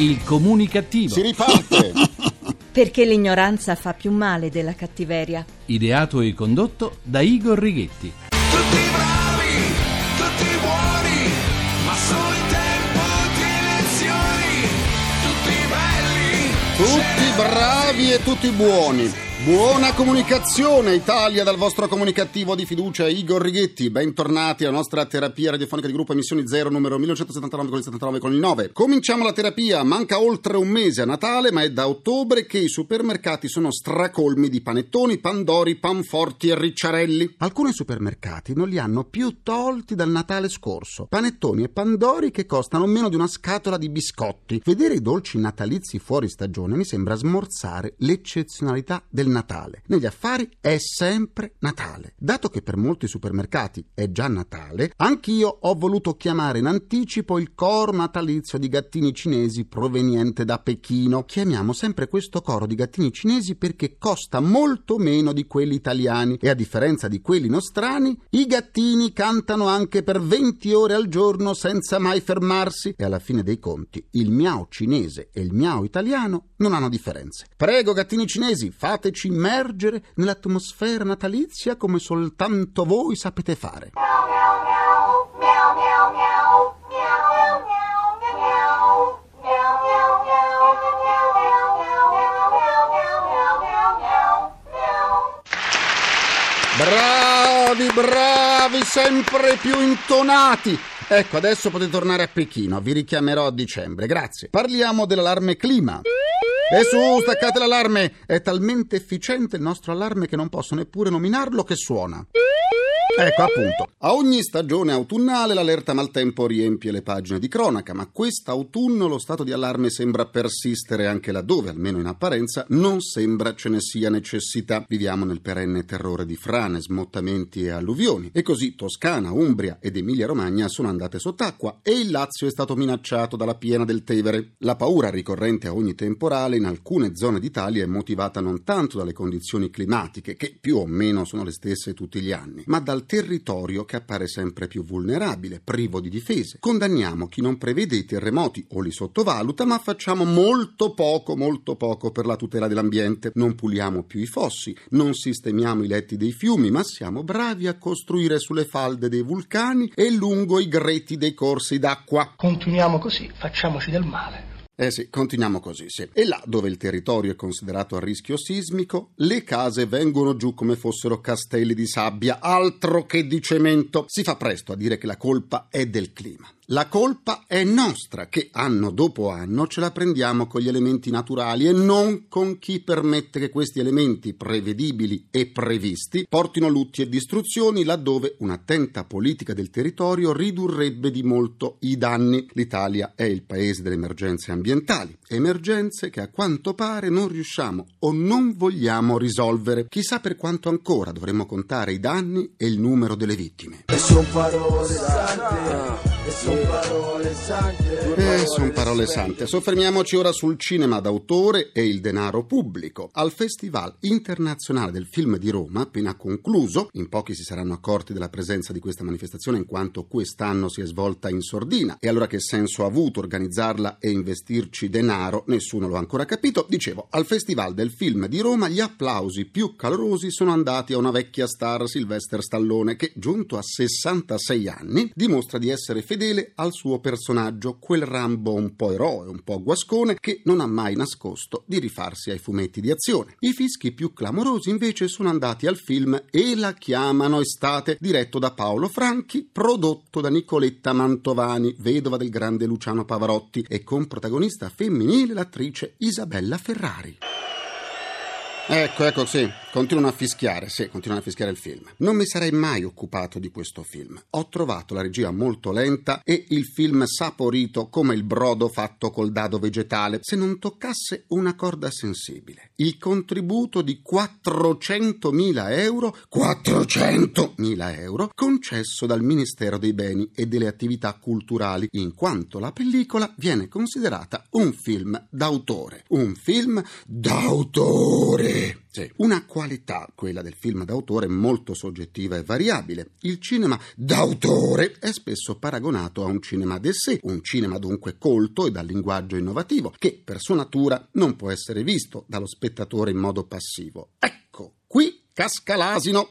Il comunicativo. Si riparte! Perché l'ignoranza fa più male della cattiveria. Ideato e condotto da Igor Righetti. Tutti bravi, tutti buoni, ma solo in tempo di elezioni. Tutti belli, Tutti bravi e tutti buoni. Buona comunicazione Italia dal vostro comunicativo di fiducia Igor Righetti. Bentornati alla nostra terapia radiofonica di gruppo Emissioni 0 numero 1979 con il 79 con il 9. Cominciamo la terapia, manca oltre un mese a Natale, ma è da ottobre che i supermercati sono stracolmi di panettoni, pandori, panforti e ricciarelli. Alcuni supermercati non li hanno più tolti dal Natale scorso. Panettoni e pandori che costano meno di una scatola di biscotti. Vedere i dolci natalizi fuori stagione mi sembra smorzare l'eccezionalità del Natale. Negli affari è sempre Natale. Dato che per molti supermercati è già Natale, anch'io ho voluto chiamare in anticipo il coro natalizio di gattini cinesi proveniente da Pechino. Chiamiamo sempre questo coro di gattini cinesi perché costa molto meno di quelli italiani e a differenza di quelli nostrani, i gattini cantano anche per 20 ore al giorno senza mai fermarsi e alla fine dei conti il miao cinese e il miao italiano non hanno differenze. Prego gattini cinesi, fateci immergere nell'atmosfera natalizia come soltanto voi sapete fare. Bravi, bravi, sempre più intonati. Ecco, adesso potete tornare a Pechino, vi richiamerò a dicembre, grazie. Parliamo dell'allarme clima. E su, staccate l'allarme! È talmente efficiente il nostro allarme che non posso neppure nominarlo che suona. Ecco appunto. A ogni stagione autunnale l'allerta maltempo riempie le pagine di cronaca, ma quest'autunno lo stato di allarme sembra persistere anche laddove, almeno in apparenza, non sembra ce ne sia necessità. Viviamo nel perenne terrore di frane, smottamenti e alluvioni. E così Toscana, Umbria ed Emilia-Romagna sono andate sott'acqua e il Lazio è stato minacciato dalla piena del Tevere. La paura ricorrente a ogni temporale in alcune zone d'Italia è motivata non tanto dalle condizioni climatiche, che più o meno sono le stesse tutti gli anni, ma dal territorio che appare sempre più vulnerabile, privo di difese. Condanniamo chi non prevede i terremoti o li sottovaluta, ma facciamo molto poco, molto poco per la tutela dell'ambiente. Non puliamo più i fossi, non sistemiamo i letti dei fiumi, ma siamo bravi a costruire sulle falde dei vulcani e lungo i greti dei corsi d'acqua. Continuiamo così, facciamoci del male. Eh sì, continuiamo così, sì. E là dove il territorio è considerato a rischio sismico, le case vengono giù come fossero castelli di sabbia, altro che di cemento. Si fa presto a dire che la colpa è del clima. La colpa è nostra, che anno dopo anno ce la prendiamo con gli elementi naturali e non con chi permette che questi elementi prevedibili e previsti portino lutti e distruzioni laddove un'attenta politica del territorio ridurrebbe di molto i danni. L'Italia è il paese delle emergenze ambientali, emergenze che a quanto pare non riusciamo o non vogliamo risolvere. Chissà per quanto ancora dovremmo contare i danni e il numero delle vittime. E son parole sante, e son parole sante. Eh, sono parole sante. Soffermiamoci ora sul cinema d'autore e il denaro pubblico. Al Festival internazionale del film di Roma, appena concluso, in pochi si saranno accorti della presenza di questa manifestazione in quanto quest'anno si è svolta in sordina. E allora che senso ha avuto organizzarla e investirci denaro? Nessuno lo ha ancora capito. Dicevo, al Festival del film di Roma gli applausi più calorosi sono andati a una vecchia star, Sylvester Stallone, che giunto a 66 anni dimostra di essere fedele al suo personaggio, quel Rambo un po' eroe, un po' guascone, che non ha mai nascosto di rifarsi ai fumetti di azione. I fischi più clamorosi invece sono andati al film E la chiamano estate, diretto da Paolo Franchi, prodotto da Nicoletta Mantovani, vedova del grande Luciano Pavarotti, e con protagonista femminile l'attrice Isabella Ferrari. Ecco, ecco, sì, continuano a fischiare, sì, continuano a fischiare il film. Non mi sarei mai occupato di questo film. Ho trovato la regia molto lenta e il film saporito come il brodo fatto col dado vegetale, se non toccasse una corda sensibile. Il contributo di 400.000 euro, 400.000 euro, concesso dal Ministero dei Beni e delle Attività Culturali, in quanto la pellicola viene considerata un film d'autore. Un film d'autore! Sì, sì. Una qualità, quella del film d'autore, molto soggettiva e variabile. Il cinema d'autore è spesso paragonato a un cinema d'essè, un cinema dunque colto e dal linguaggio innovativo, che per sua natura non può essere visto dallo spettatore in modo passivo. Ecco, qui casca l'asino.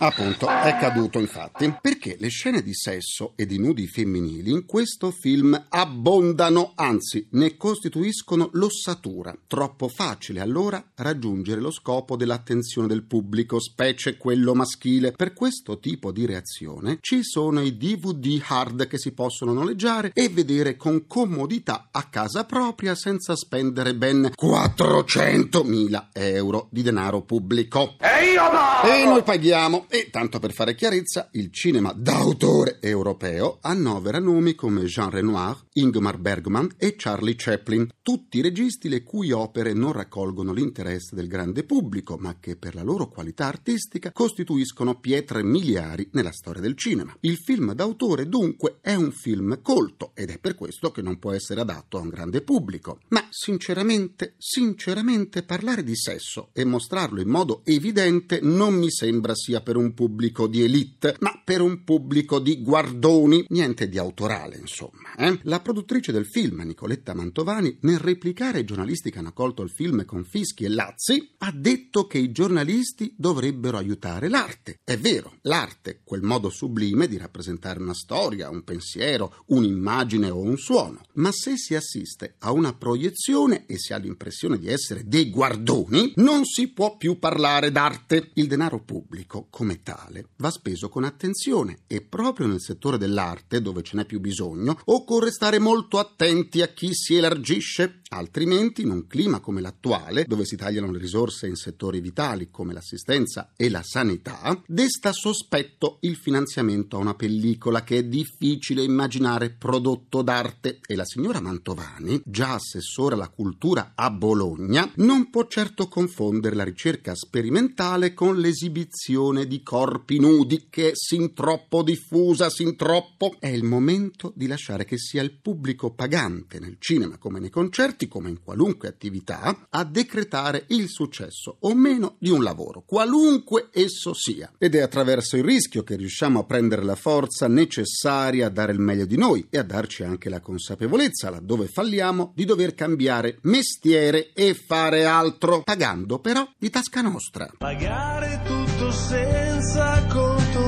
Appunto, è caduto infatti, perché le scene di sesso e di nudi femminili in questo film abbondano, anzi ne costituiscono l'ossatura. Troppo facile allora raggiungere lo scopo dell'attenzione del pubblico, specie quello maschile. Per questo tipo di reazione ci sono i DVD hard che si possono noleggiare e vedere con comodità a casa propria senza spendere ben 400.000 euro di denaro pubblico. E io no! E noi paghiamo. E tanto per fare chiarezza, il cinema d'autore europeo annovera nomi come Jean Renoir, Ingmar Bergman e Charlie Chaplin, tutti registi le cui opere non raccolgono l'interesse del grande pubblico, ma che per la loro qualità artistica costituiscono pietre miliari nella storia del cinema. Il film d'autore dunque è un film colto ed è per questo che non può essere adatto a un grande pubblico. Ma sinceramente, sinceramente parlare di sesso e mostrarlo in modo evidente non mi sembra sia per un pubblico di elite, ma per un pubblico di guardoni, niente di autorale, insomma. eh? La produttrice del film, Nicoletta Mantovani, nel replicare ai giornalisti che hanno accolto il film con fischi e lazzi, ha detto che i giornalisti dovrebbero aiutare l'arte. È vero, l'arte, quel modo sublime di rappresentare una storia, un pensiero, un'immagine o un suono. Ma se si assiste a una proiezione e si ha l'impressione di essere dei guardoni, non si può più parlare d'arte. Il denaro pubblico, come tale, va speso con attenzione e proprio nel settore dell'arte, dove ce n'è più bisogno, occorre stare molto attenti a chi si elargisce, altrimenti in un clima come l'attuale, dove si tagliano le risorse in settori vitali come l'assistenza e la sanità, desta sospetto il finanziamento a una pellicola che è difficile immaginare prodotto d'arte e la signora Mantovani, già assessore alla cultura a Bologna, non può certo confondere la ricerca sperimentale con l'esibizione di corpi nudi che è sin troppo diffusa, sin troppo. È il momento di lasciare che sia il pubblico pagante nel cinema come nei concerti, come in qualunque attività, a decretare il successo o meno di un lavoro, qualunque esso sia. Ed è attraverso il rischio che riusciamo a prendere la forza necessaria a dare il meglio di noi e a darci anche la consapevolezza, laddove falliamo, di dover cambiare mestiere e fare altro, pagando però di tasca nostra. Pagare tutto senza conto,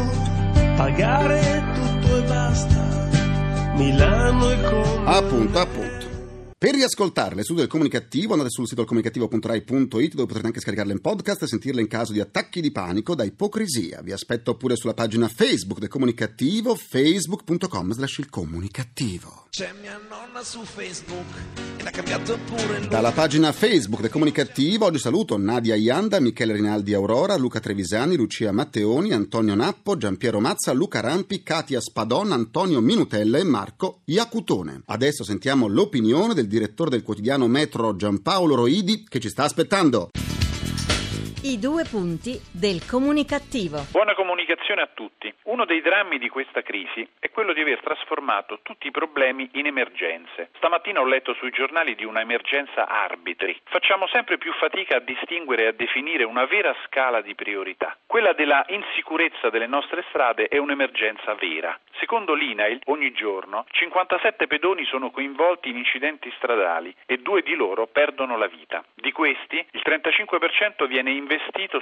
pagare tutto e basta. Milano e come. Appunto, appunto. Per riascoltarle su del comunicativo andate sul sito comunicativo.rai.it dove potrete anche scaricarle in podcast e sentirle in caso di attacchi di panico da ipocrisia. Vi aspetto pure sulla pagina Facebook del comunicativo facebook.com slash il comunicativo. C'è mia nonna su Facebook e l'ha cambiato pure il Dalla pagina Facebook del Comunicativo oggi saluto Nadia Ianda, Michele Rinaldi Aurora, Luca Trevisani, Lucia Matteoni, Antonio Nappo, Giampiero Mazza, Luca Rampi, Katia Spadon, Antonio Minutella e Marco Iacutone. Adesso sentiamo l'opinione del direttore del quotidiano Metro Giampaolo Roidi che ci sta aspettando. I due punti del comunicativo. Buona comunicazione a tutti. Uno dei drammi di questa crisi è quello di aver trasformato tutti i problemi in emergenze. Stamattina ho letto sui giornali di una emergenza arbitri. Facciamo sempre più fatica a distinguere e a definire una vera scala di priorità. Quella della insicurezza delle nostre strade è un'emergenza vera. Secondo l'INAIL, ogni giorno 57 pedoni sono coinvolti in incidenti stradali e due di loro perdono la vita. Di questi, il 35% viene investito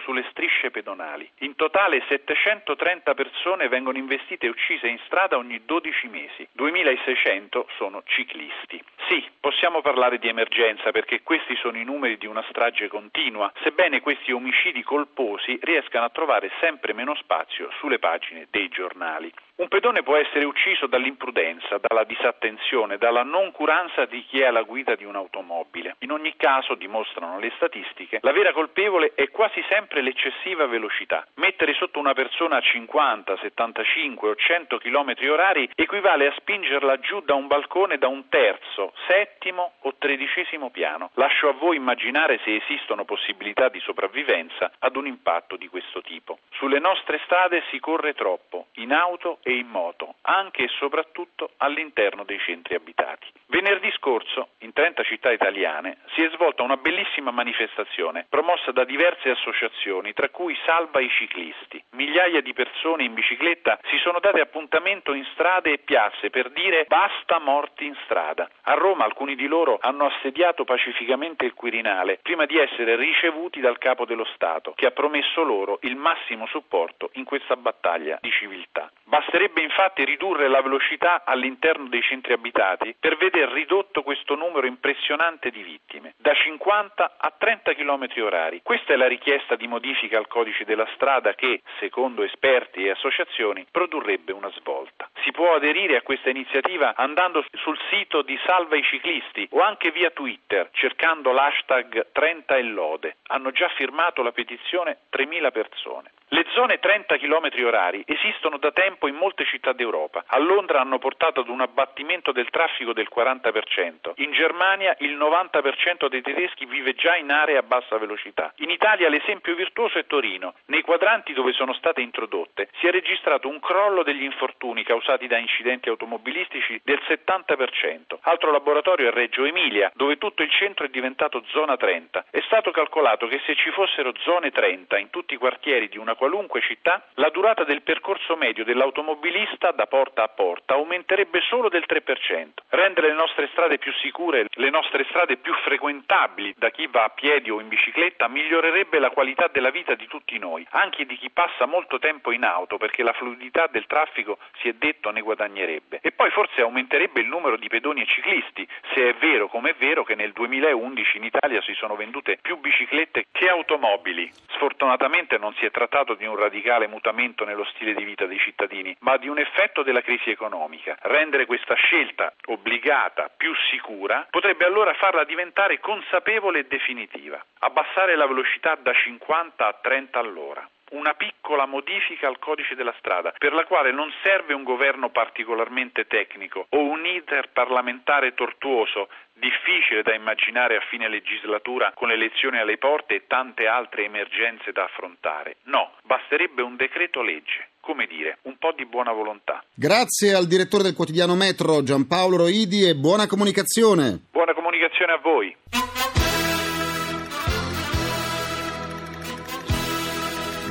sulle strisce pedonali. In totale 730 persone vengono investite e uccise in strada ogni 12 mesi. 2600 sono ciclisti. Sì, possiamo parlare di emergenza perché questi sono i numeri di una strage continua, sebbene questi omicidi colposi riescano a trovare sempre meno spazio sulle pagine dei giornali. Un pedone può essere ucciso dall'imprudenza, dalla disattenzione, dalla noncuranza di chi è alla guida di un'automobile. In ogni caso, dimostrano le statistiche, la vera colpevole è quasi sempre l'eccessiva velocità. Mettere sotto una persona a 50, 75 o 100 km orari equivale a spingerla giù da un balcone da un terzo, settimo o tredicesimo piano. Lascio a voi immaginare se esistono possibilità di sopravvivenza ad un impatto di questo tipo. Sulle nostre strade si corre troppo, in auto e in moto, anche e soprattutto all'interno dei centri abitati. Venerdì scorso, in 30 città italiane, si è svolta una bellissima manifestazione promossa da diverse associazioni, tra cui Salva i ciclisti. Migliaia di persone in bicicletta si sono date appuntamento in strade e piazze per dire basta morti in strada. A Roma alcuni di loro hanno assediato pacificamente il Quirinale prima di essere ricevuti dal capo dello Stato, che ha promesso loro il massimo supporto in questa battaglia di civiltà. Basterebbe infatti ridurre la velocità all'interno dei centri abitati per veder ridotto questo numero impressionante di vittime, da 50 a 30 km orari. Questa è la richiesta di modifica al codice della strada che, secondo esperti e associazioni, produrrebbe una svolta. Si può aderire a questa iniziativa andando sul sito di Salva i ciclisti o anche via Twitter cercando l'hashtag 30 e lode. Hanno già firmato la petizione 3.000 persone. Le zone 30 km orari esistono da tempo in molte città d'Europa. A Londra hanno portato ad un abbattimento del traffico del 40%. In Germania il 90% dei tedeschi vive già in aree a bassa velocità. In Italia l'esempio virtuoso è Torino. Nei quadranti dove sono state introdotte si è registrato un crollo degli infortuni causati da incidenti automobilistici del 70%. Altro laboratorio è Reggio Emilia, dove tutto il centro è diventato zona 30. È stato calcolato che se ci fossero zone 30 in tutti i quartieri di una qualunque città, la durata del percorso medio dell'automobilista da porta a porta aumenterebbe solo del 3%. Rendere le nostre strade più sicure, le nostre strade più frequentabili da chi va a piedi o in bicicletta migliorerebbe la qualità della vita di tutti noi, anche di chi passa molto tempo in auto perché la fluidità del traffico si è detto ne guadagnerebbe. E poi forse aumenterebbe il numero di pedoni e ciclisti, se è vero come è vero che nel 2011 in Italia si sono vendute più biciclette che automobili. Sfortunatamente non si è trattato trattato di un radicale mutamento nello stile di vita dei cittadini, ma di un effetto della crisi economica. Rendere questa scelta obbligata più sicura potrebbe allora farla diventare consapevole e definitiva. Abbassare la velocità da 50 a 30 all'ora una piccola modifica al codice della strada, per la quale non serve un governo particolarmente tecnico o un iter parlamentare tortuoso, difficile da immaginare a fine legislatura con le elezioni alle porte e tante altre emergenze da affrontare. No, basterebbe un decreto legge. Come dire, un po' di buona volontà. Grazie al direttore del quotidiano Metro Giampaolo Roidi e buona comunicazione. Buona comunicazione a voi.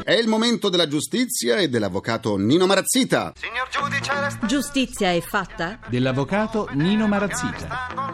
È il momento della giustizia e dell'avvocato Nino Marazzita. Signor giudice, resta Giustizia è fatta? Dell'avvocato Nino Marazzita.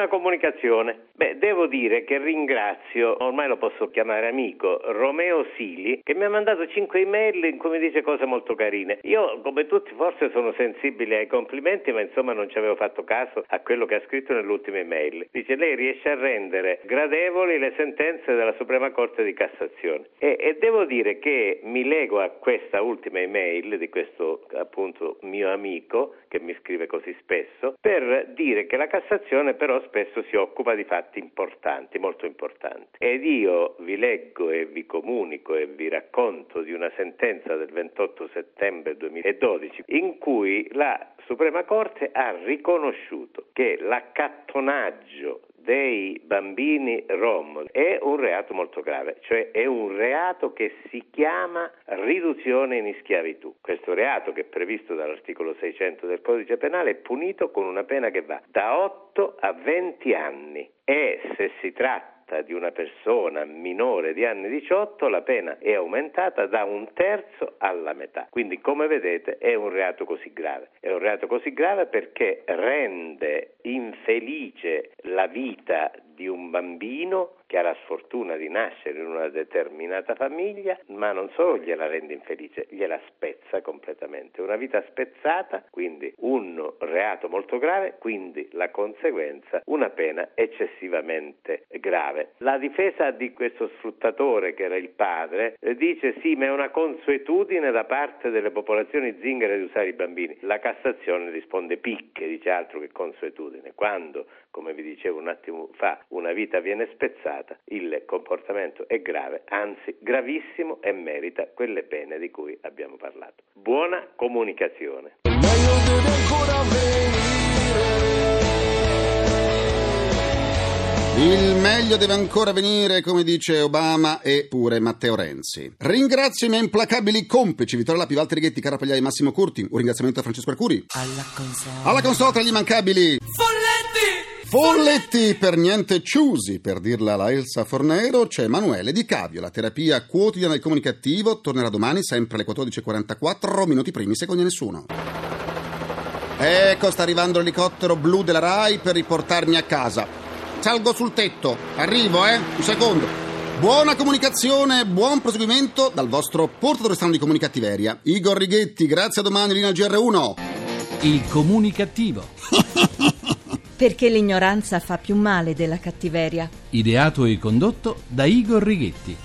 Buona comunicazione. Beh, devo dire che ringrazio, ormai lo posso chiamare amico, Romeo Sili, che mi ha mandato 5 email in cui mi dice cose molto carine. Io, come tutti, forse sono sensibile ai complimenti, ma insomma non ci avevo fatto caso a quello che ha scritto nell'ultima email. Dice, lei riesce a rendere gradevoli le sentenze della Suprema Corte di Cassazione. E, e devo dire che mi lego a questa ultima email di questo appunto mio amico, che mi scrive così spesso, per dire che la Cassazione però spesso si occupa di fatti importanti, molto importanti. Ed io vi leggo e vi comunico e vi racconto di una sentenza del 28 settembre 2012 in cui la Suprema Corte ha riconosciuto che l'accattonaggio dei bambini rom è un reato molto grave, cioè è un reato che si chiama riduzione in schiavitù. Questo reato che è previsto dall'articolo 600 del codice penale è punito con una pena che va da 8 a 20 anni e se si tratta di una persona minore di anni 18 la pena è aumentata da un terzo alla metà. Quindi come vedete è un reato così grave. È un reato così grave perché rende infelice la vita di un bambino che ha la sfortuna di nascere in una determinata famiglia, ma non solo gliela rende infelice, gliela spezza completamente. Una vita spezzata, quindi un reato molto grave, quindi la conseguenza una pena eccessivamente grave. La difesa di questo sfruttatore, che era il padre, eh, dice sì, ma è una consuetudine da parte delle popolazioni zingare di usare i bambini. La Cassazione risponde picche, dice altro che consuetudine. Quando, come vi dicevo un attimo fa, una vita viene spezzata, il comportamento è grave, anzi gravissimo e merita quelle pene di cui abbiamo parlato. Buona comunicazione. Il meglio deve ancora venire, come dice Obama e pure Matteo Renzi. Ringrazio i miei implacabili complici, Vittorio Lapi, Walter Righetti, Carapagliai e Massimo Curti. Un ringraziamento a Francesco Arcuri. Alla console. Alla console tra gli immancabili. Folletti! Folletti per niente ciusi, per dirla alla Elsa Fornero, c'è Emanuele Di Cavio. La terapia quotidiana del comunicativo tornerà domani sempre alle 14.44, minuti primi, secondi a nessuno. Ecco, sta arrivando l'elicottero blu della RAI per riportarmi a casa. Salgo sul tetto, arrivo, eh? Un secondo. Buona comunicazione, buon proseguimento dal vostro portatore strano di comunicattiveria. Igor Righetti, grazie a domani, linea GR1. Il comunicativo. Perché l'ignoranza fa più male della cattiveria. Ideato e condotto da Igor Righetti.